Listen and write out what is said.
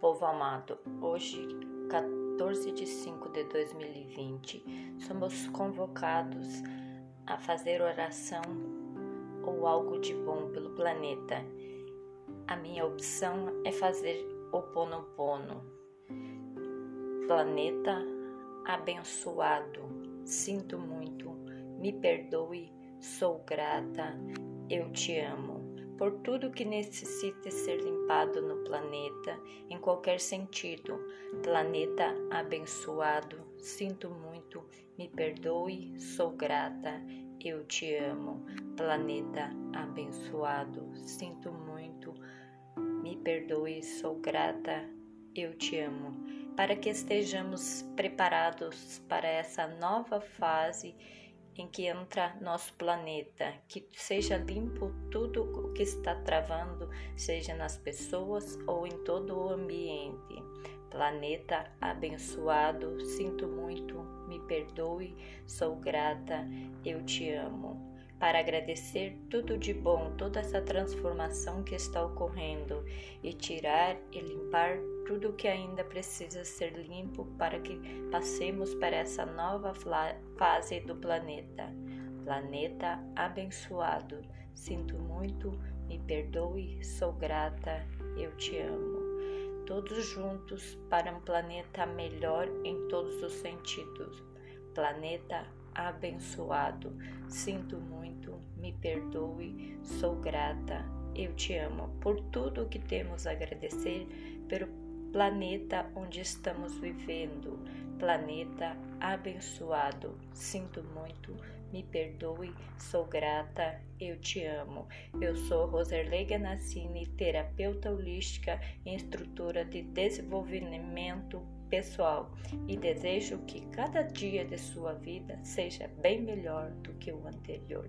Povo amado, hoje, 14 de 5 de 2020, somos convocados a fazer oração ou algo de bom pelo planeta. A minha opção é fazer o Ponopono. Planeta abençoado, sinto muito, me perdoe, sou grata, eu te amo por tudo que necessita ser limpado no planeta, em qualquer sentido. Planeta abençoado, sinto muito, me perdoe, sou grata, eu te amo. Planeta abençoado, sinto muito, me perdoe, sou grata, eu te amo. Para que estejamos preparados para essa nova fase em que entra nosso planeta, que seja limpo tudo o que está travando, seja nas pessoas ou em todo o ambiente. Planeta abençoado, sinto muito, me perdoe, sou grata, eu te amo para agradecer tudo de bom, toda essa transformação que está ocorrendo e tirar e limpar tudo que ainda precisa ser limpo para que passemos para essa nova fase do planeta. Planeta abençoado, sinto muito, me perdoe, sou grata, eu te amo. Todos juntos para um planeta melhor em todos os sentidos. Planeta abençoado. Sinto muito, me perdoe, sou grata, eu te amo por tudo o que temos a agradecer pelo planeta onde estamos vivendo. Planeta abençoado. Sinto muito, me perdoe, sou grata, eu te amo. Eu sou Roserley Ganassini, terapeuta holística e instrutora de desenvolvimento pessoal e desejo que cada dia de sua vida seja bem melhor do que o anterior.